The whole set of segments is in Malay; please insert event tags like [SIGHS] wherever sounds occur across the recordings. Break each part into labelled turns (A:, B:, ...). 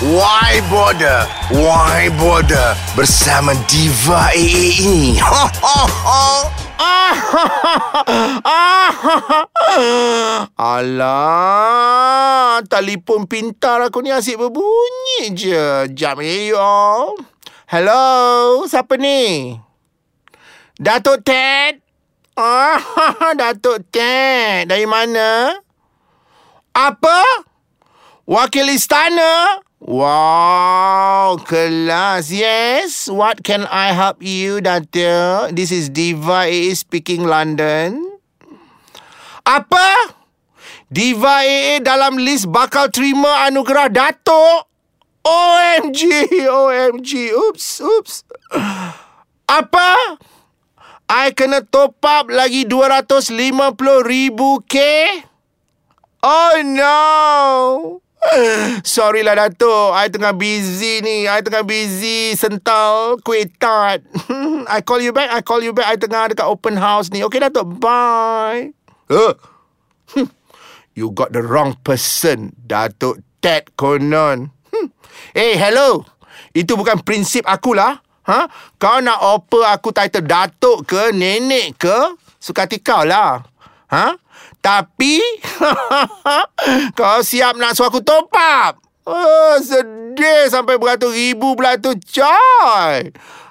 A: Why Border? Why Border? Bersama Diva AA ini. Ho, ho, ho. [LAUGHS]
B: Alah, telefon pintar aku ni asyik berbunyi je. Jam ni, yo. Hello, siapa ni? Datuk Ted? [LAUGHS] Datuk Ted. Dari mana? Apa? Wakil istana? Wow, kelas. Yes. What can I help you, Datuk? This is Diva AA speaking London. Apa? Diva AA dalam list bakal terima anugerah Datuk? OMG, OMG. Oops, oops. Apa? I kena top up lagi 250 ribu K? Oh no. [SIGHS] Sorry lah Datuk. I tengah busy ni. I tengah busy Sental Kuih tart. [LAUGHS] I call you back I call you back. I tengah dekat open house ni. Okay Datuk. Bye. Uh. [LAUGHS] You got the wrong person Datuk Ted. Eh [LAUGHS] hey, hello. Itu bukan prinsip akulah. Ha? Kau nak offer aku title Datuk ke Nenek ke? Suka kau lah. Ha? Tapi [LAUGHS] Kau siap nak suruh aku top up? Oh, Sedih sampai beratus ribu pula tu Coy.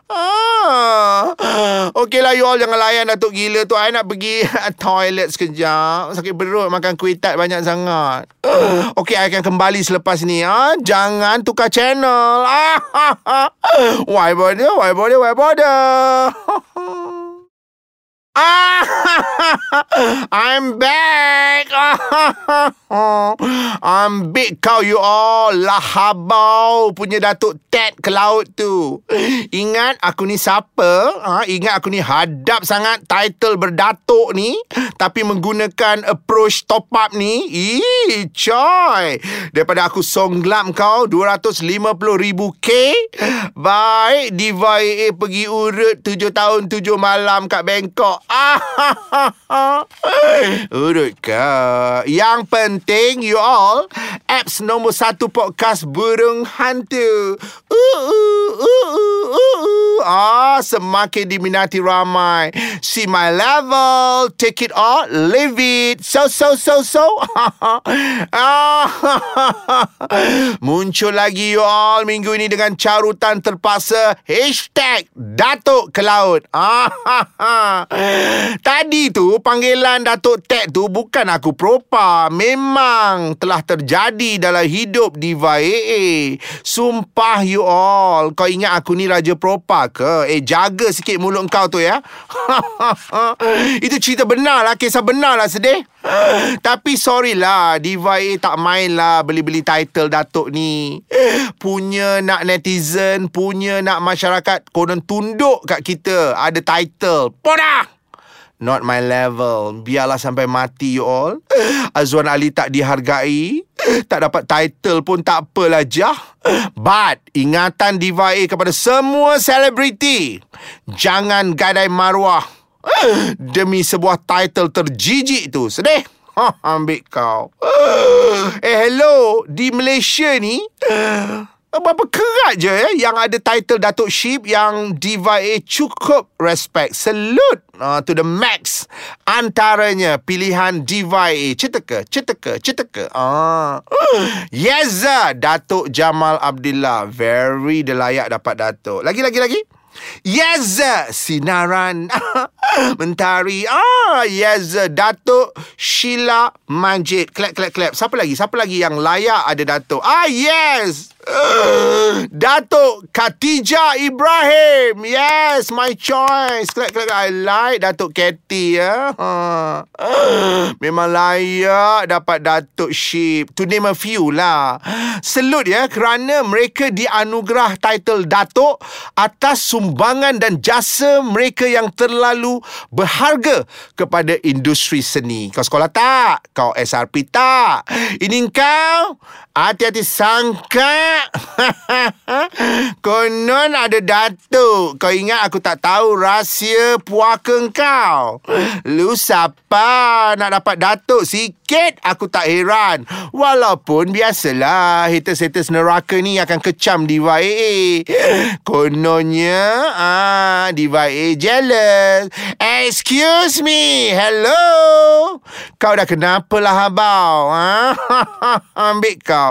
B: Ah. Okey lah you all Jangan layan Datuk gila tu. I nak pergi [LAUGHS] toilet sekejap. Sakit perut Makan kuih tart banyak sangat. [GASPS] Okey I akan kembali selepas ni ah. Jangan tukar channel. [LAUGHS] Why bother? Why bother? Why bother? Ah, [LAUGHS] I'm back. [LAUGHS] I'm big kau you all. Lahabau punya Datuk Ted ke laut tu. Ingat aku ni siapa? Ha? Ingat aku ni hadap sangat title berdatuk ni. Tapi menggunakan approach top up ni. Ih, coy. Daripada aku songglap kau 250 ribu K. Baik, Diva AA pergi urut 7 tahun 7 malam kat Bangkok. [LAUGHS] Urut ke Yang penting you all Apps nombor satu podcast Burung Hantu. Uh, uh, uh, uh, uh, uh. Ah, Semakin diminati ramai. See my level. Take it or leave it. So so so so. [LAUGHS] [LAUGHS] Muncul lagi you all Minggu ini dengan carutan terpaksa. Hashtag Datuk ke Laut Tadi tu panggilan Datuk Ted tu bukan aku propa. Memang telah terjadi dalam hidup Diva AA. Sumpah you all. Kau ingat aku ni Raja Propa ke? Eh jaga sikit mulut kau tu ya. [LAUGHS] Itu cerita benar lah. Kisah benar lah sedih. Tapi sorry lah Diva AA tak main lah Beli-beli title Datuk ni Punya nak netizen Punya nak masyarakat Konon tunduk kat kita Ada title Podah Not my level. Biarlah sampai mati you all. Azwan Ali tak dihargai. Tak dapat title pun tak apalah jah. But Ingatan Diva A kepada semua selebriti. Jangan gadai maruah. Demi sebuah title terjijik tu. Sedih. Ha, ambil kau. Eh hello. Di Malaysia ni Berapa kerat je eh, yang ada title Datuk Ship yang Diva A cukup respect. Salute uh, to the max. Antaranya pilihan Diva A. Ceteka, ceteka, ceteka. Ah. [SIGHS] Yes, Datuk Jamal Abdullah. Very delayak dapat Datuk. Lagi, lagi, lagi. Yes, sinaran [LAUGHS] mentari. Ah, yes, Datuk Sheila Majid. Clap, clap, clap. Siapa lagi? Siapa lagi yang layak ada Datuk? Ah, yes. [SIGHS] Datuk Khatijah Ibrahim. Yes, my choice. Clap, clap, I like Datuk Katy ya. Ha. [SIGHS] Memang layak dapat Datuk Ship. To name a few lah. Salute ya kerana mereka dianugerah title Datuk atas sumbangan dan jasa mereka yang terlalu berharga kepada industri seni. Kau sekolah tak? Kau SRP tak? Ini kau? Hati-hati sangka. [LAUGHS] Konon ada datuk. Kau ingat aku tak tahu rahsia puaka kau? Lu siapa nak dapat datuk sikit? Aku tak heran. Walaupun biasalah Haters-haters neraka ni akan kecam Diva AA Kononnya ah, Diva AA jealous. Excuse me Hello. Kau dah kenapa lah abang [LAUGHS] ha? Ambil kau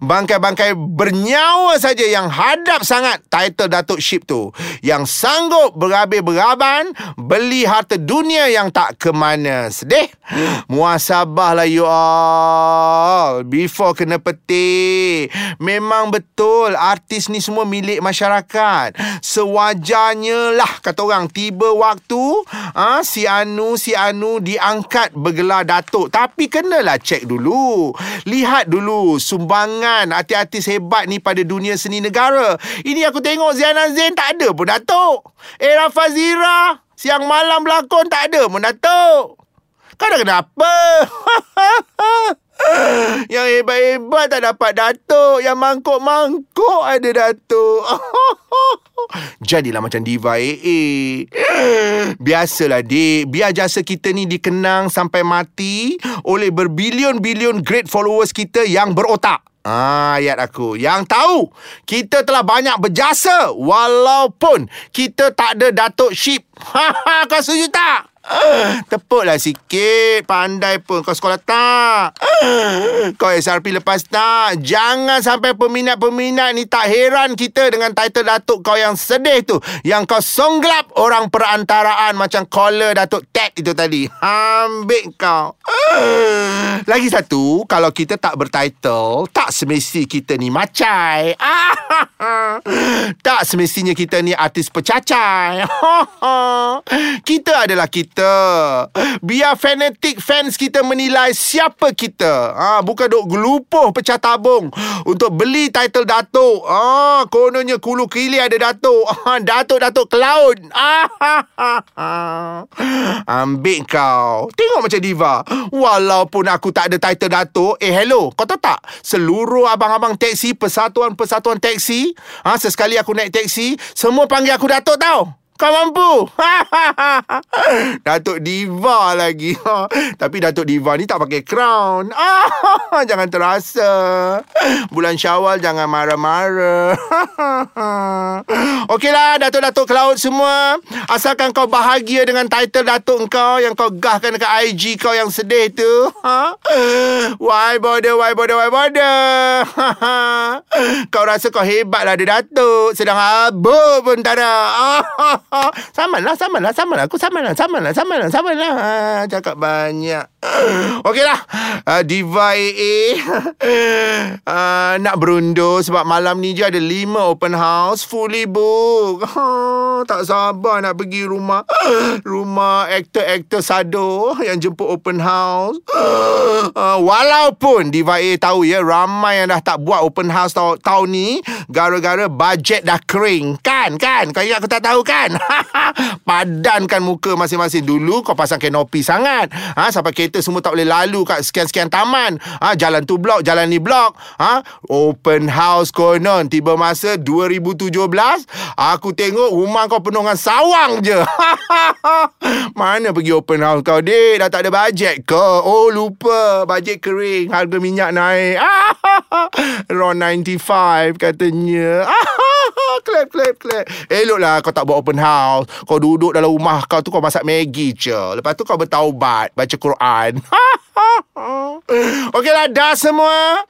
B: Bangkai-bangkai bernyawa saja Yang hadap sangat Title Datuk Ship tu. Yang sanggup berabih-beraban Beli harta dunia yang tak ke mana Sedih. Muasabah lah you all. Before kena petik. Memang betul Artis ni semua milik masyarakat. Sewajarnya lah Kata orang Tiba waktu ah ha, Si Anu Si Anu diangkat bergelar Datuk. Tapi kenalah cek dulu. Lihat dulu Sumbangan artis-artis hebat ni Pada dunia seni negara. Ini aku tengok Ziana Zain Tak ada pun Datuk. Era Fazira Siang malam berlakon Tak ada pun Datuk. Kau dah kenapa? [LAUGHS] [LAUGHS] Yang hebat-hebat tak dapat datuk Yang mangkuk-mangkuk ada datuk [LAUGHS] Jadilah macam diva AA [LAUGHS] Biasalah dik Biar jasa kita ni dikenang sampai mati Oleh berbilion-bilion great followers kita yang berotak Ah, ayat aku. Yang tahu, kita telah banyak berjasa walaupun kita tak ada datuk ship. Kau setuju tak? Tepuklah sikit. Pandai pun. Kau sekolah tak? Kau SRP lepas tak? Jangan sampai peminat-peminat ni Tak heran kita Dengan title Datuk kau yang sedih tu. Yang kau songglap Orang perantaraan Macam caller Datuk Ted itu tadi. Ambil kau. Lagi satu Kalau kita tak bertitle Tak semesti kita ni macai. Tak semestinya kita ni artis pecacai. [LAUGHS] Kita adalah kita kita. Biar fanatik fans kita menilai siapa kita. Ha, bukan duk gelupuh pecah tabung untuk beli title Datuk. Ha, kononnya kulu kili ada Datuk. [LAUGHS] Ha, Datuk-Datuk Cloud. Ha, ha, ha, ha. Ambil kau. Tengok macam diva. Walaupun aku tak ada title Datuk. Eh, hello. Kau tahu tak? Seluruh abang-abang teksi, persatuan-persatuan teksi. Ha, sesekali aku naik teksi. Semua panggil aku Datuk tau. Kau mampu. [LAUGHS] Datuk Diva lagi. [LAUGHS] Tapi Datuk Diva ni tak pakai crown. [LAUGHS] Jangan terasa. Bulan syawal jangan marah-marah Okeylah Datuk-Datuk Cloud semua. Asalkan kau bahagia dengan title Datuk kau Yang kau gahkan dekat IG kau yang sedih tu. Why bother, why bother, why bother? Kau rasa kau hebat lah ada Datuk. Sedang abuk pun tak ada sama lah, sama lah, sama lah. Aku sama lah, sama lah, sama lah, sama lah. Ha, cakap banyak. [CLEARS THROAT] Okeylah. Uh, Diva AA. [LAUGHS] uh, nak berundur sebab malam ni je ada lima open house. Fully book. Uh, tak sabar nak pergi rumah. [CLEARS THROAT] rumah aktor-aktor sado yang jemput open house. Uh, [CLEARS THROAT] walaupun Diva AA tahu ya, ramai yang dah tak buat open house tahun ni. Gara-gara bajet dah kering. Kan, kan? Kau ingat aku tak tahu kan? [LAUGHS] [LAUGHS] Padankan muka masing-masing. Dulu kau pasang kenopi sangat. Ha, Sampai kereta semua tak boleh lalu Kat sekian-sekian taman. Ha, Jalan tu blok Jalan ni blok. Ha, Open house konon. Tiba masa 2017 Aku tengok rumah kau penuh dengan sawang je. [LAUGHS] Mana pergi open house kau dek Dah tak ada bajet ke? Oh lupa. Bajet kering. Harga minyak naik. [LAUGHS] Around 95 katanya [LAUGHS] clap, clap, clap. Eloklah kau tak buat open house. Kau duduk dalam rumah kau tu kau masak Maggi je. Lepas tu kau bertaubat, baca Quran. [LAUGHS] [LAUGHS] Okeylah, dah semua.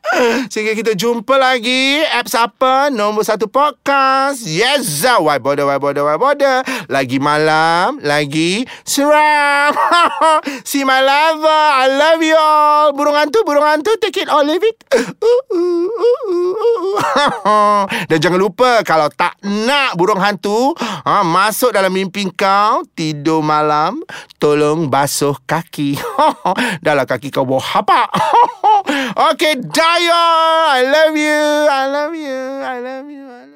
B: Sehingga kita jumpa lagi. Apps apa? Nombor satu podcast. Yes, why bother, why bother, why bother. Lagi malam, lagi seram. [LAUGHS] See my lover, I love you all. Burung hantu, burung hantu, take it or leave it. [LAUGHS] Dan jangan lupa, kalau tak nak burung hantu ha, masuk dalam mimpi kau tidur malam tolong basuh kaki. [LAUGHS] Dalam kaki kau bau hapak. [LAUGHS] Okay Daya I love you I love you I love you